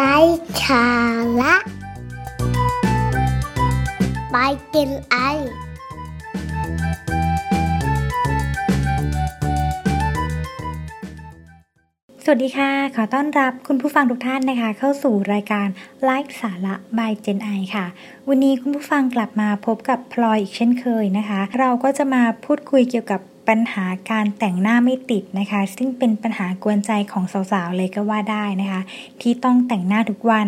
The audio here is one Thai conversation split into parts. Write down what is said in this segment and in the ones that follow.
ไร้สาระไปกินไอ สวัสดีค่ะ ขอต้อนรับคุณผู้ฟังทุกท่านนะคะ เข้าสู่รายการไลฟ์สาระ by Gen I ค่ะ วันนี้คุณผู้ฟังกลับมาพบกับพลอยอีกเช่นเคยนะคะ เราก็จะมาพูดคุยเกี่ยวกับ ปัญหาการแต่งหน้าไม่ติดนะคะ ซึ่งเป็นปัญหากวนใจของสาวๆเลยก็ว่าได้นะคะ ที่ต้องแต่งหน้าทุกวัน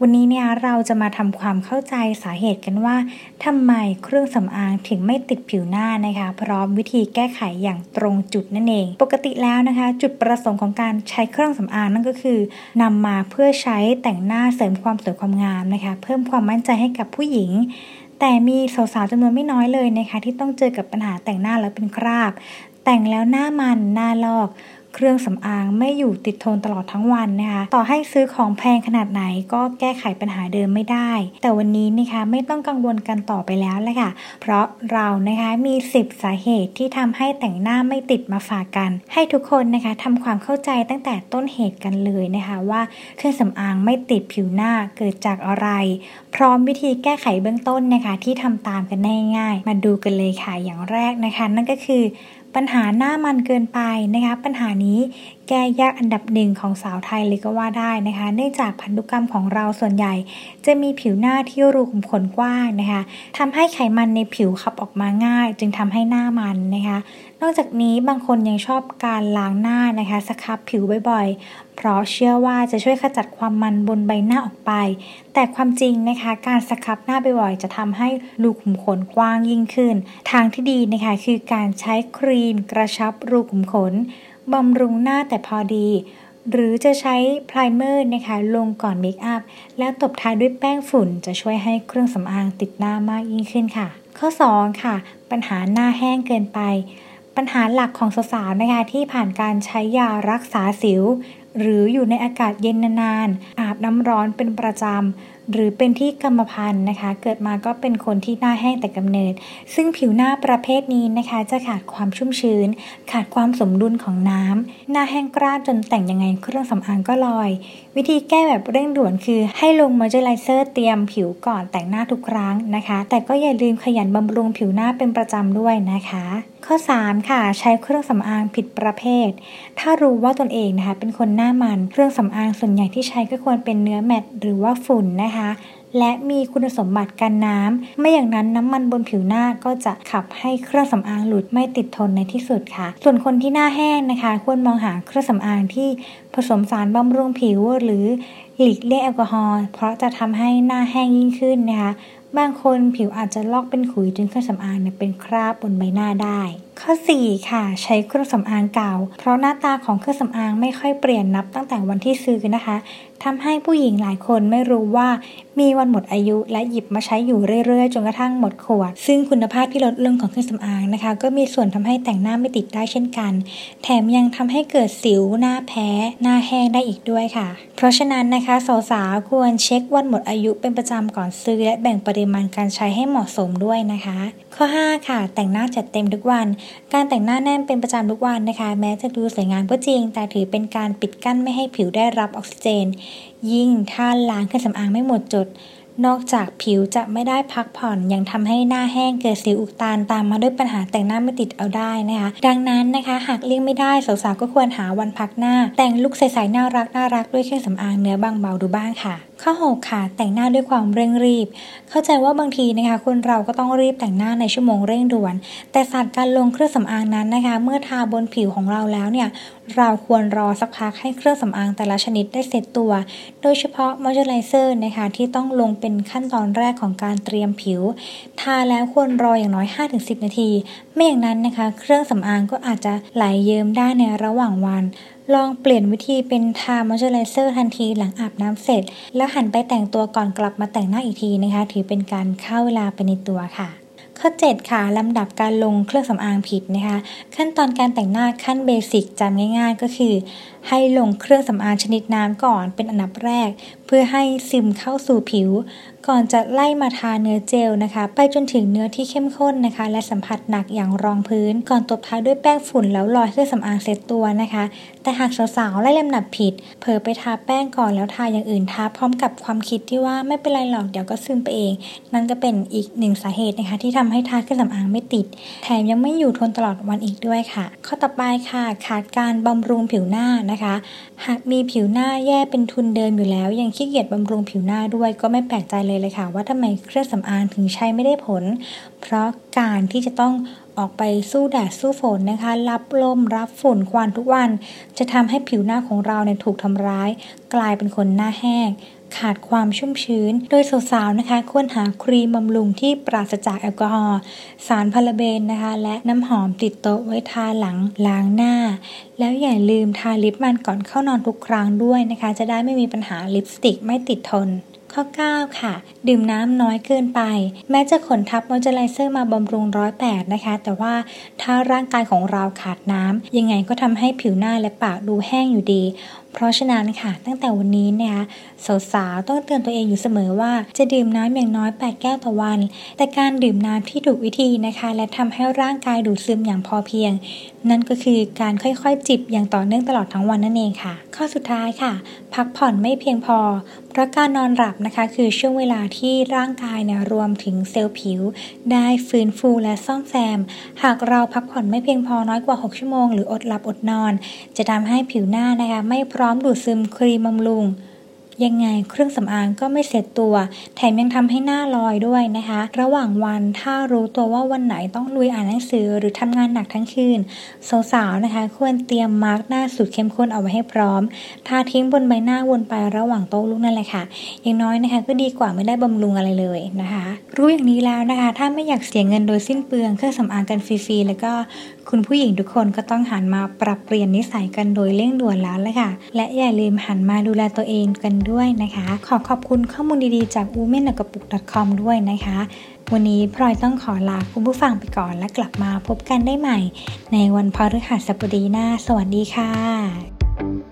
วันนี้เนี่ยเราจะมาทำความเข้าใจสาเหตุกันว่าทำไมเครื่องสำอางถึงไม่ติดผิวหน้านะคะ พร้อมวิธีแก้ไขอย่างตรงจุดนั่นเอง ปกติแล้วนะคะ จุดประสงค์ของการใช้เครื่องสำอางนั่นก็คือนำมาเพื่อใช้แต่งหน้าเสริมความสวยความงามนะคะ เพิ่มความมั่นใจให้กับผู้หญิง แต่มีสาวๆจำนวนไม่น้อยเลยนะคะที่ต้องเจอกับปัญหาแต่งหน้าแล้วเป็นคราบ แต่งแล้วหน้ามันหน้าลอก เครื่องสำอางไม่อยู่ติดทนตลอดทั้งวันนะคะต่อให้ซื้อของแพงขนาดไหนก็แก้ไขปัญหาเดิมไม่ได้ แต่วันนี้นะคะไม่ต้องกังวลกันต่อไปแล้วแหละค่ะ เพราะเรานะคะมี 10 สาเหตุที่ทำให้แต่งหน้าไม่ติดมาฝากกัน ให้ทุกคนนะคะทำความเข้าใจตั้งแต่ต้นเหตุกันเลยนะคะว่าเครื่องสำอางไม่ติดผิวหน้าเกิดจากอะไร พร้อมวิธีแก้ไขเบื้องต้นนะคะที่ทำตามกันง่ายๆมาดูกันเลยค่ะอย่างแรกนะคะ นั่นก็คือ ปัญหาหน้ามันเกินไปนะคะ ปัญหานี้ แก้ยากอันดับหนึ่งของสาวไทยเลยก็ว่าได้นะคะ เนื่องจากพันธุกรรมของเราส่วนใหญ่ จะมีผิวหน้าที่รูขุมขนกว้างนะคะทำให้ไขมันในผิวขับออกมาง่าย จึงทำให้หน้ามันนะคะ นอกจากนี้บางคนยังชอบการล้างหน้านะคะสครับผิวบ่อยๆ เพราะเชื่อว่าจะช่วยขจัดความมันบนใบหน้าออกไป แต่ความจริงนะคะการ scrub หน้าบ่อยๆจะทำให้รูขุมขนกว้างยิ่งขึ้น ทางที่ดีนะคะคือการใช้ครีมกระชับรูขุมขน บำรุงหน้าแต่พอดี หรือจะใช้ primer นะคะลงก่อน makeup แล้วตบท้ายด้วยแป้งฝุ่นจะช่วยให้เครื่องสำอางติดหน้ามากยิ่งขึ้นค่ะ ข้อ 2 ค่ะ ปัญหาหน้าแห้งเกินไป ปัญหาหลักของสาวๆนะคะที่ผ่านการใช้ยารักษาสิว หรืออยู่ในอากาศเย็นนานๆอาบน้ำร้อนเป็นประจำ หรือเป็นที่กรรมพันธุ์นะคะ เกิดมาก็เป็นคนที่หน้าแห้งแต่กำเนิด ซึ่งผิวหน้าประเภทนี้นะคะ จะขาดความชุ่มชื้น ขาดความสมดุลของน้ำหน้าแห้งกร้านจนแต่งยังไงเครื่องสำอางก็ลอย วิธีแก้แบบเร่งด่วนคือให้ลงมอยเจอไรเซอร์เตรียมผิวก่อนแต่งหน้าทุกครั้งนะคะ แต่ก็อย่าลืมขยันบำรุงผิวหน้าเป็นประจำด้วยนะคะ ข้อ 3 ค่ะ ใช้เครื่องสำอางผิดประเภท ถ้ารู้ว่าตนเองนะคะ เป็นคนหน้ามันเครื่องสำอางส่วนใหญ่ที่ใช้ก็ควรเป็นเนื้อแมตต์หรือว่าฝุ่นนะคะนะคะและมีคุณสมบัติกันน้ำ ไม่อย่างนั้นน้ำมันบนผิวหน้าก็จะขับให้เครื่องสำอางหลุดไม่ติดทนในที่สุดค่ะ ส่วนคนที่หน้าแห้งนะคะ ควรมองหาเครื่องสำอางที่ผสมสารบำรุงผิวหรือหลีกเลี่ยงแอลกอฮอล์เพราะจะทำให้หน้าแห้งยิ่งขึ้นนะคะ บางคนผิวอาจจะลอกเป็นขุยจนเครื่องสำอางเนี่ยเป็นคราบบนใบหน้าได้ ข้อ 4 ค่ะ ใช้เครื่องสำอางเก่า เพราะหน้าตาของเครื่องสำอางไม่ค่อยเปลี่ยนนับตั้งแต่วันที่ซื้อนะคะทำให้ผู้หญิงหลายคนไม่รู้ว่ามีวันหมดอายุและหยิบมาใช้อยู่เรื่อยๆ จนกระทั่งหมดขวด ซึ่งคุณภาพที่ลดลงของเครื่องสำอางนะคะ ก็มีส่วนทำให้แต่งหน้าไม่ติดได้เช่นกัน แถมยังทำให้เกิดสิวหน้าแพ้ หน้าแห้งได้อีกด้วยค่ะ เพราะฉะนั้นนะคะสาวๆควรเช็ควันหมดอายุเป็นประจำก่อนซื้อและแบ่งปริมาณการใช้ให้เหมาะสมด้วยนะคะ ข้อ 5 ค่ะ แต่งหน้าจัดเต็มทุกวัน การแต่งหน้าแน่นเป็นประจำทุกวันนะคะ แม้จะดูสวยงามก็จริง แต่ถือเป็นการปิดกั้นไม่ให้ผิวได้รับออกซิเจน ยิ่งถ้าล้างเครื่องสำอางไม่หมดจด นอกจากผิวจะไม่ได้พักผ่อนยังทำให้หน้าแห้งเกิดสิวอุดตันตามมาด้วยปัญหาแต่งหน้าไม่ติดเอาได้นะคะ ดังนั้นนะคะ หากเลี่ยงไม่ได้สาวๆก็ควรหาวันพักหน้า แต่งลุคใสๆน่ารักน่ารักด้วยเครื่องสำอางเนื้อบางเบาดูบ้างค่ะ ข้อ6ค่ะ แต่งหน้าด้วยความเร่งรีบ เข้าใจว่าบางทีนะคะ คนเราก็ต้องรีบแต่งหน้าในชั่วโมงเร่งด่วน แต่ศาสตร์การลงเครื่องสำอางนั้นนะคะ เมื่อทาบนผิวของเราแล้วเนี่ย เราควรรอสักพักให้เครื่องสำอางแต่ละชนิดได้เสร็จตัว โดยเฉพาะมอยเจอร์ไรเซอร์นะคะ ที่ต้องลงเป็นขั้นตอนแรกของการเตรียมผิว ทาแล้วควรรออย่างน้อย 5-10 นาที ไม่อย่างนั้นนะคะ เครื่องสำอางก็อาจจะไหลเยิ้มได้ในระหว่างวัน ลองเปลี่ยนวิธีเป็นทามอยเจอไรเซอร์ทันทีหลังอาบน้ำเสร็จ แล้วหันไปแต่งตัวก่อนกลับมาแต่งหน้าอีกทีนะคะ ถือเป็นการเข้าเวลาไปในตัวค่ะข้อ 7 ค่ะ ลำดับการลงเครื่องสำอางผิดนะคะ ขั้นตอนการแต่งหน้าขั้นเบสิกจำง่ายๆ ก็คือ ให้ลงเครื่องสำอางชนิดน้ำก่อนเป็นอันดับแรก เพื่อให้ซึมเข้าสู่ผิว ก่อนจะไล่มาทาเนื้อเจลนะคะ ไปจนถึงเนื้อที่เข้มข้นนะคะ และสัมผัสหนักอย่างรองพื้น ก่อนตบท้ายด้วยแป้งฝุ่นแล้วลอยเครื่องสำอางเซตตัวนะคะ แต่หากสาวๆไล่ลำดับผิด เผลอไปทาแป้งก่อนแล้วทาอย่างอื่นทาพร้อมกับความคิดที่ว่าไม่เป็นไรหรอกเดี๋ยวก็ซึมไปเอง นั่นก็เป็นอีกหนึ่งสาเหตุนะคะ ที่ทำให้ทาเครื่องสำอางไม่ติด แถมยังไม่อยู่ทนตลอดวันอีกด้วยค่ะ ข้อต่อไปค่ะ ขาดการบำรุงผิวหน้านะคะหากมีผิวหน้าแย่เป็นทุนเดิมอยู่แล้ว ยังขี้เกียจบำรุงผิวหน้าด้วยก็ไม่แปลกใจเลยเลยค่ะ ว่าทำไมเครื่องสำอางถึงใช้ไม่ได้ผล เพราะการที่จะต้อง ออกไปสู้แดดสู้ฝนนะคะ รับลมรับฝุ่นควันทุกวัน จะทำให้ผิวหน้าของเราเนี่ยถูกทำร้าย กลายเป็นคนหน้าแห้งขาดความชุ่มชื้น โดยสาวๆนะคะ ควรหาครีมบำรุงที่ปราศจากแอลกอฮอล์ สารพาราเบนนะคะ และน้ำหอมติดโต๊ะไว้ทาหลังล้างหน้า แล้วอย่าลืมทาลิปมันก่อนเข้านอนทุกครั้งด้วยนะคะ จะได้ไม่มีปัญหาลิปสติกไม่ติดทน ข้อ 9 ค่ะ ดื่มน้ำน้อยเกินไป แม้จะขนทับมอยเจอไรเซอร์มาบำรุงร้อยแปดนะคะ แต่ว่าถ้าร่างกายของเราขาดน้ำยังไงก็ทำให้ผิวหน้าและปากดูแห้งอยู่ดีเพราะฉะนั้นค่ะ ตั้งแต่วันนี้นะคะสาวๆต้องเตือนตัวเองอยู่เสมอว่าจะดื่มน้ำอย่างน้อย 8 แก้วต่อวัน แต่การดื่มน้ำที่ถูกวิธีนะคะ และทำให้ร่างกายดูดซึมอย่างพอเพียง นั่นก็คือการค่อยๆจิบอย่างต่อเนื่องตลอดทั้งวันนั่นเองค่ะ ข้อสุดท้ายค่ะ พักผ่อนไม่เพียงพอ เพราะการนอนหลับนะคะ คือช่วงเวลาที่ร่างกายเนี่ยรวมถึงเซลล์ผิว ได้ฟื้นฟูและซ่อมแซม หากเราพักผ่อนไม่เพียงพอน้อยกว่า 6 ชั่วโมงหรืออดหลับอดนอน จะทำให้ผิวหน้านะคะไม่พร้อมดูดซึมครีมบำรุง ยังไงเครื่องสำอางก็ไม่เสร็จตัว แถมยังทำให้หน้าลอยด้วยนะคะ ระหว่างวันถ้ารู้ตัวว่าวันไหนต้องลุยอ่านหนังสือหรือทำงานหนักทั้งคืนสาวๆนะคะ ควรเตรียมมาร์กหน้าสูตรเข้มข้นเอาไว้ให้พร้อมทาทิ้งบนใบหน้าวนไประหว่างโต๊ะลูกนั่นแหละค่ะอย่างน้อยนะคะ ก็ดีกว่าไม่ได้บำรุงอะไรเลยนะคะ รู้อย่างนี้แล้วนะคะ ถ้าไม่อยากเสียเงินโดยสิ้นเปลืองเครื่องสำอางกันฟรีๆแล้วก็คุณผู้หญิงทุกคนก็ต้องหันมาปรับเปลี่ยนนิสัยกันโดยเร่งด่วนแล้วเลยค่ะ และอย่าลืมหันมาดูแลตัวเองกันด้วยนะคะ ขอขอบคุณข้อมูลดีๆ จาก w o m e n กระปุก .com ด้วยนะคะ วันนี้พลอยต้องขอลาคุณผู้ฟังไปก่อนและกลับมาพบกันได้ใหม่ ในวันพฤหัสบดีหน้า สวัสดีค่ะ